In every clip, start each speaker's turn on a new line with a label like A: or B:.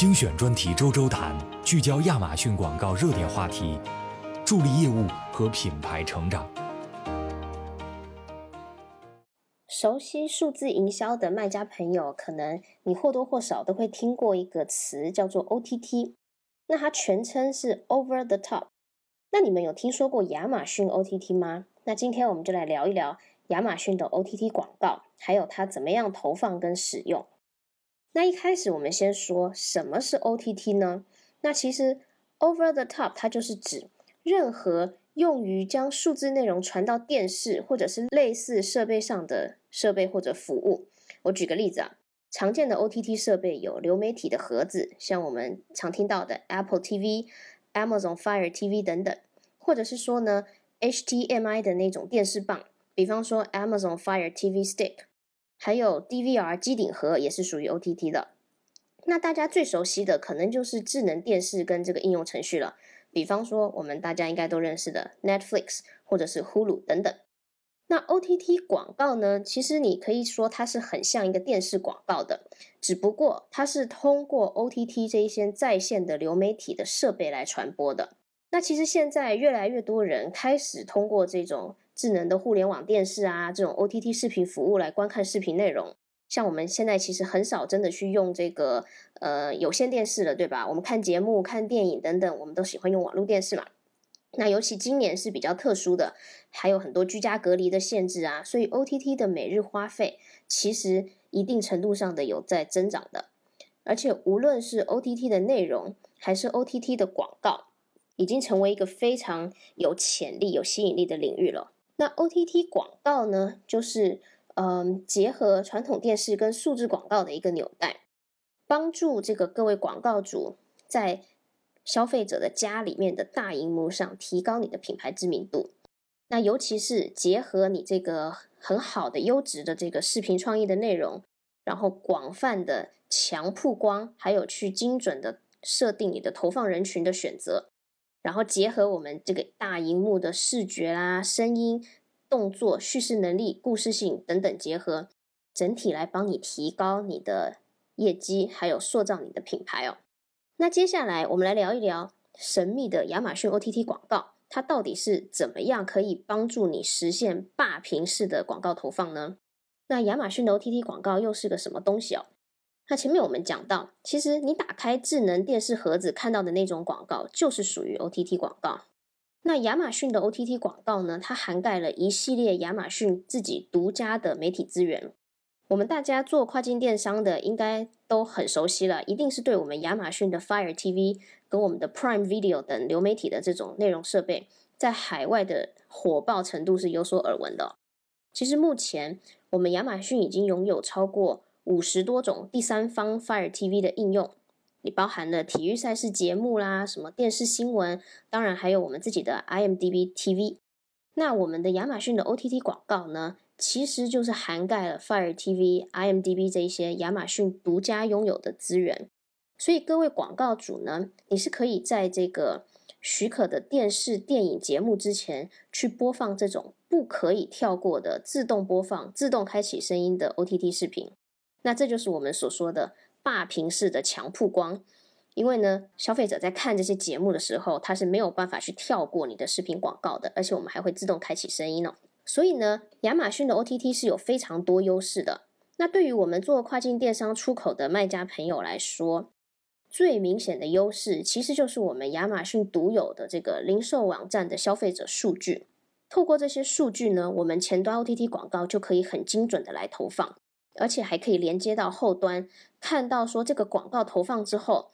A: 精选专题周周谈，聚焦亚马逊广告热点话题，助力业务和品牌成长。
B: 熟悉数字营销的卖家朋友，可能你或多或少都会听过一个词，叫做 OTT。那它全称是 Over the Top。那你们有听说过亚马逊 OTT 吗？那今天我们就来聊一聊亚马逊的 OTT 广告，还有它怎么样投放跟使用。那一开始我们先说什么是 OTT 呢？那其实 Over the Top 它就是指任何用于将数字内容传到电视或者是类似设备上的设备或者服务。我举个例子啊，常见的 OTT 设备有流媒体的盒子，像我们常听到的 Apple TV、Amazon Fire TV 等等，或者是说呢 HDMI 的那种电视棒，比方说 Amazon Fire TV Stick。还有 DVR 机顶盒也是属于 OTT 的。那大家最熟悉的可能就是智能电视跟这个应用程序了，比方说我们大家应该都认识的 Netflix 或者是 Hulu 等等。那 OTT 广告呢，其实你可以说它是很像一个电视广告的，只不过它是通过 OTT 这一些在线的流媒体的设备来传播的。那其实现在越来越多人开始通过这种。智能的互联网电视啊，这种 OTT 视频服务来观看视频内容，像我们现在其实很少真的去用这个呃有线电视了，对吧？我们看节目、看电影等等，我们都喜欢用网络电视嘛。那尤其今年是比较特殊的，还有很多居家隔离的限制啊，所以 OTT 的每日花费其实一定程度上的有在增长的。而且无论是 OTT 的内容还是 OTT 的广告，已经成为一个非常有潜力、有吸引力的领域了。那 OTT 广告呢，就是嗯，结合传统电视跟数字广告的一个纽带，帮助这个各位广告主在消费者的家里面的大荧幕上提高你的品牌知名度。那尤其是结合你这个很好的优质的这个视频创意的内容，然后广泛的强曝光，还有去精准的设定你的投放人群的选择。然后结合我们这个大荧幕的视觉啦、声音、动作、叙事能力、故事性等等结合，整体来帮你提高你的业绩，还有塑造你的品牌哦。那接下来我们来聊一聊神秘的亚马逊 OTT 广告，它到底是怎么样可以帮助你实现霸屏式的广告投放呢？那亚马逊的 OTT 广告又是个什么东西哦？那前面我们讲到，其实你打开智能电视盒子看到的那种广告，就是属于 OTT 广告。那亚马逊的 OTT 广告呢？它涵盖了一系列亚马逊自己独家的媒体资源。我们大家做跨境电商的，应该都很熟悉了，一定是对我们亚马逊的 Fire TV 跟我们的 Prime Video 等流媒体的这种内容设备，在海外的火爆程度是有所耳闻的。其实目前我们亚马逊已经拥有超过。五十多种第三方 Fire TV 的应用，你包含了体育赛事节目啦，什么电视新闻，当然还有我们自己的 IMDB TV。那我们的亚马逊的 OTT 广告呢，其实就是涵盖了 Fire TV、IMDB 这一些亚马逊独家拥有的资源。所以各位广告主呢，你是可以在这个许可的电视、电影节目之前去播放这种不可以跳过的自动播放、自动开启声音的 OTT 视频。那这就是我们所说的霸屏式的强曝光，因为呢，消费者在看这些节目的时候，他是没有办法去跳过你的视频广告的，而且我们还会自动开启声音哦。所以呢，亚马逊的 OTT 是有非常多优势的。那对于我们做跨境电商出口的卖家朋友来说，最明显的优势其实就是我们亚马逊独有的这个零售网站的消费者数据。透过这些数据呢，我们前端 OTT 广告就可以很精准的来投放。而且还可以连接到后端，看到说这个广告投放之后，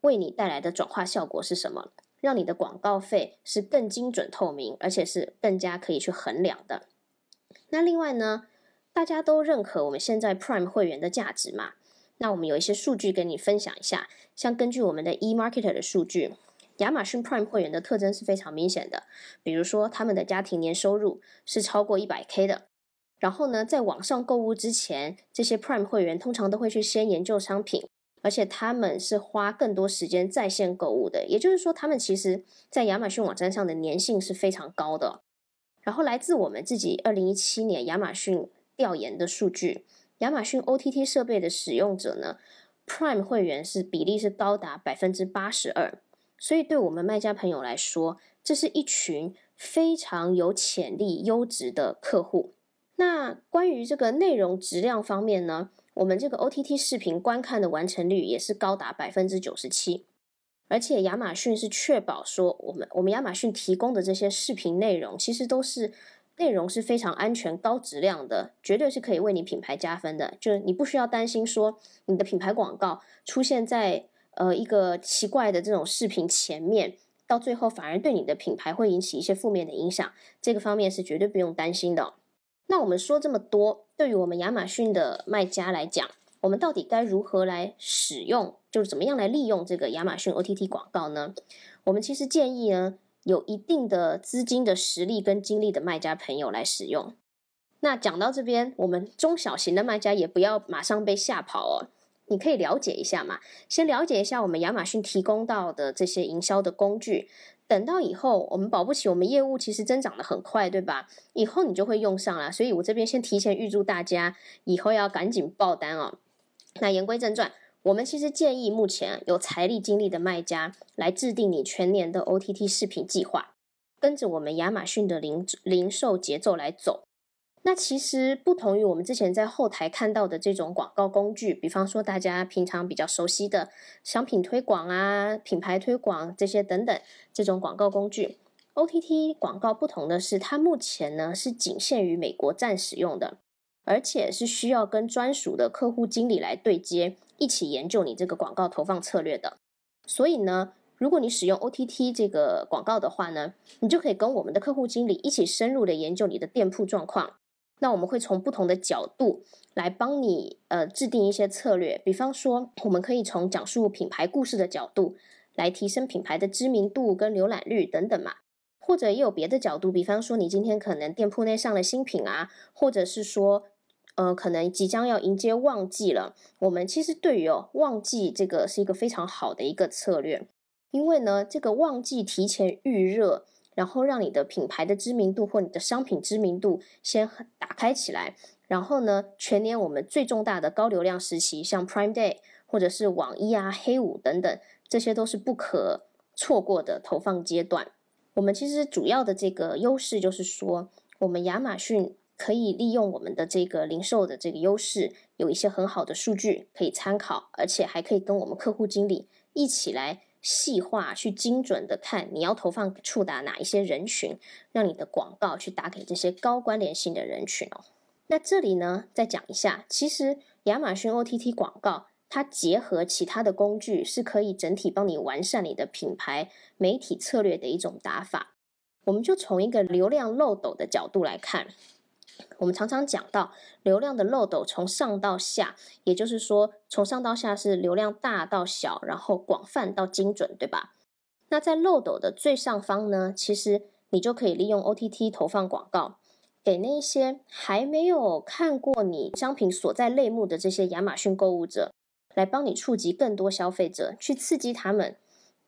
B: 为你带来的转化效果是什么，让你的广告费是更精准透明，而且是更加可以去衡量的。那另外呢，大家都认可我们现在 Prime 会员的价值嘛？那我们有一些数据跟你分享一下，像根据我们的 eMarketer 的数据，亚马逊 Prime 会员的特征是非常明显的，比如说他们的家庭年收入是超过一百 K 的。然后呢，在网上购物之前，这些 Prime 会员通常都会去先研究商品，而且他们是花更多时间在线购物的。也就是说，他们其实在亚马逊网站上的粘性是非常高的。然后，来自我们自己二零一七年亚马逊调研的数据，亚马逊 OTT 设备的使用者呢，Prime 会员是比例是高达百分之八十二，所以对我们卖家朋友来说，这是一群非常有潜力、优质的客户。那关于这个内容质量方面呢，我们这个 OTT 视频观看的完成率也是高达百分之九十七，而且亚马逊是确保说，我们我们亚马逊提供的这些视频内容，其实都是内容是非常安全、高质量的，绝对是可以为你品牌加分的。就是你不需要担心说你的品牌广告出现在呃一个奇怪的这种视频前面，到最后反而对你的品牌会引起一些负面的影响，这个方面是绝对不用担心的。那我们说这么多，对于我们亚马逊的卖家来讲，我们到底该如何来使用，就是怎么样来利用这个亚马逊 OTT 广告呢？我们其实建议呢，有一定的资金的实力跟精力的卖家朋友来使用。那讲到这边，我们中小型的卖家也不要马上被吓跑哦，你可以了解一下嘛，先了解一下我们亚马逊提供到的这些营销的工具。等到以后，我们保不齐我们业务其实增长的很快，对吧？以后你就会用上了，所以我这边先提前预祝大家以后要赶紧爆单哦。那言归正传，我们其实建议目前有财力精力的卖家来制定你全年的 OTT 视频计划，跟着我们亚马逊的零零售节奏来走。那其实不同于我们之前在后台看到的这种广告工具，比方说大家平常比较熟悉的商品推广啊、品牌推广这些等等这种广告工具，OTT 广告不同的是，它目前呢是仅限于美国站使用的，而且是需要跟专属的客户经理来对接，一起研究你这个广告投放策略的。所以呢，如果你使用 OTT 这个广告的话呢，你就可以跟我们的客户经理一起深入的研究你的店铺状况。那我们会从不同的角度来帮你呃制定一些策略，比方说，我们可以从讲述品牌故事的角度来提升品牌的知名度跟浏览率等等嘛，或者也有别的角度，比方说你今天可能店铺内上了新品啊，或者是说呃可能即将要迎接旺季了，我们其实对于哦旺季这个是一个非常好的一个策略，因为呢这个旺季提前预热。然后让你的品牌的知名度或你的商品知名度先打开起来，然后呢，全年我们最重大的高流量时期，像 Prime Day 或者是网一啊、黑五等等，这些都是不可错过的投放阶段。我们其实主要的这个优势就是说，我们亚马逊可以利用我们的这个零售的这个优势，有一些很好的数据可以参考，而且还可以跟我们客户经理一起来。细化去精准的看你要投放触达哪一些人群，让你的广告去打给这些高关联性的人群哦。那这里呢，再讲一下，其实亚马逊 OTT 广告它结合其他的工具，是可以整体帮你完善你的品牌媒体策略的一种打法。我们就从一个流量漏斗的角度来看。我们常常讲到流量的漏斗从上到下，也就是说从上到下是流量大到小，然后广泛到精准，对吧？那在漏斗的最上方呢，其实你就可以利用 OTT 投放广告，给那些还没有看过你商品所在类目的这些亚马逊购物者，来帮你触及更多消费者，去刺激他们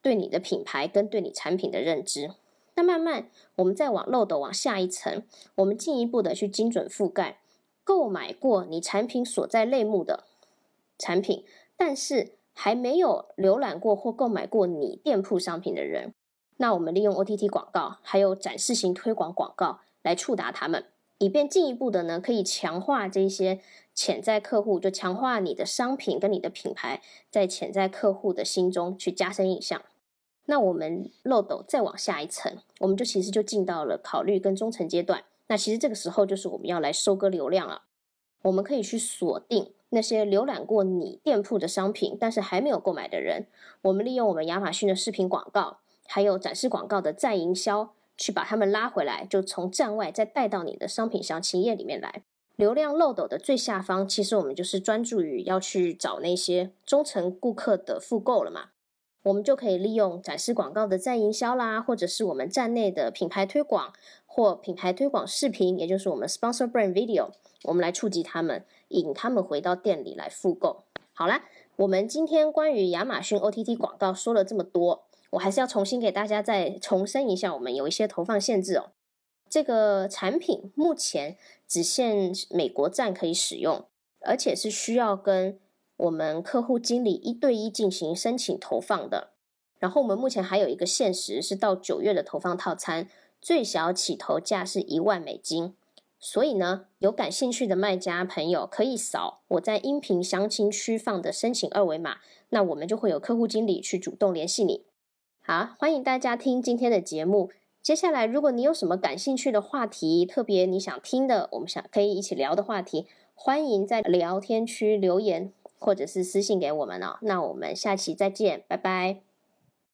B: 对你的品牌跟对你产品的认知。那慢慢，我们再往漏斗往下一层，我们进一步的去精准覆盖购买过你产品所在类目的产品，但是还没有浏览过或购买过你店铺商品的人。那我们利用 OTT 广告还有展示型推广广告来触达他们，以便进一步的呢，可以强化这些潜在客户，就强化你的商品跟你的品牌在潜在客户的心中去加深印象。那我们漏斗再往下一层，我们就其实就进到了考虑跟中层阶段。那其实这个时候就是我们要来收割流量了。我们可以去锁定那些浏览过你店铺的商品，但是还没有购买的人。我们利用我们亚马逊的视频广告，还有展示广告的再营销，去把他们拉回来，就从站外再带到你的商品详情页里面来。流量漏斗的最下方，其实我们就是专注于要去找那些中层顾客的复购了嘛。我们就可以利用展示广告的再营销啦，或者是我们站内的品牌推广或品牌推广视频，也就是我们 sponsor brand video，我们来触及他们，引他们回到店里来复购。好啦，我们今天关于亚马逊 OTT 广告说了这么多，我还是要重新给大家再重申一下，我们有一些投放限制哦。这个产品目前只限美国站可以使用，而且是需要跟。我们客户经理一对一进行申请投放的。然后我们目前还有一个限时，是到九月的投放套餐，最小起投价是一万美金。所以呢，有感兴趣的卖家朋友可以扫我在音频详情区放的申请二维码，那我们就会有客户经理去主动联系你。好，欢迎大家听今天的节目。接下来，如果你有什么感兴趣的话题，特别你想听的，我们想可以一起聊的话题，欢迎在聊天区留言或者是私信给我们哦。那我们下期再见，拜拜。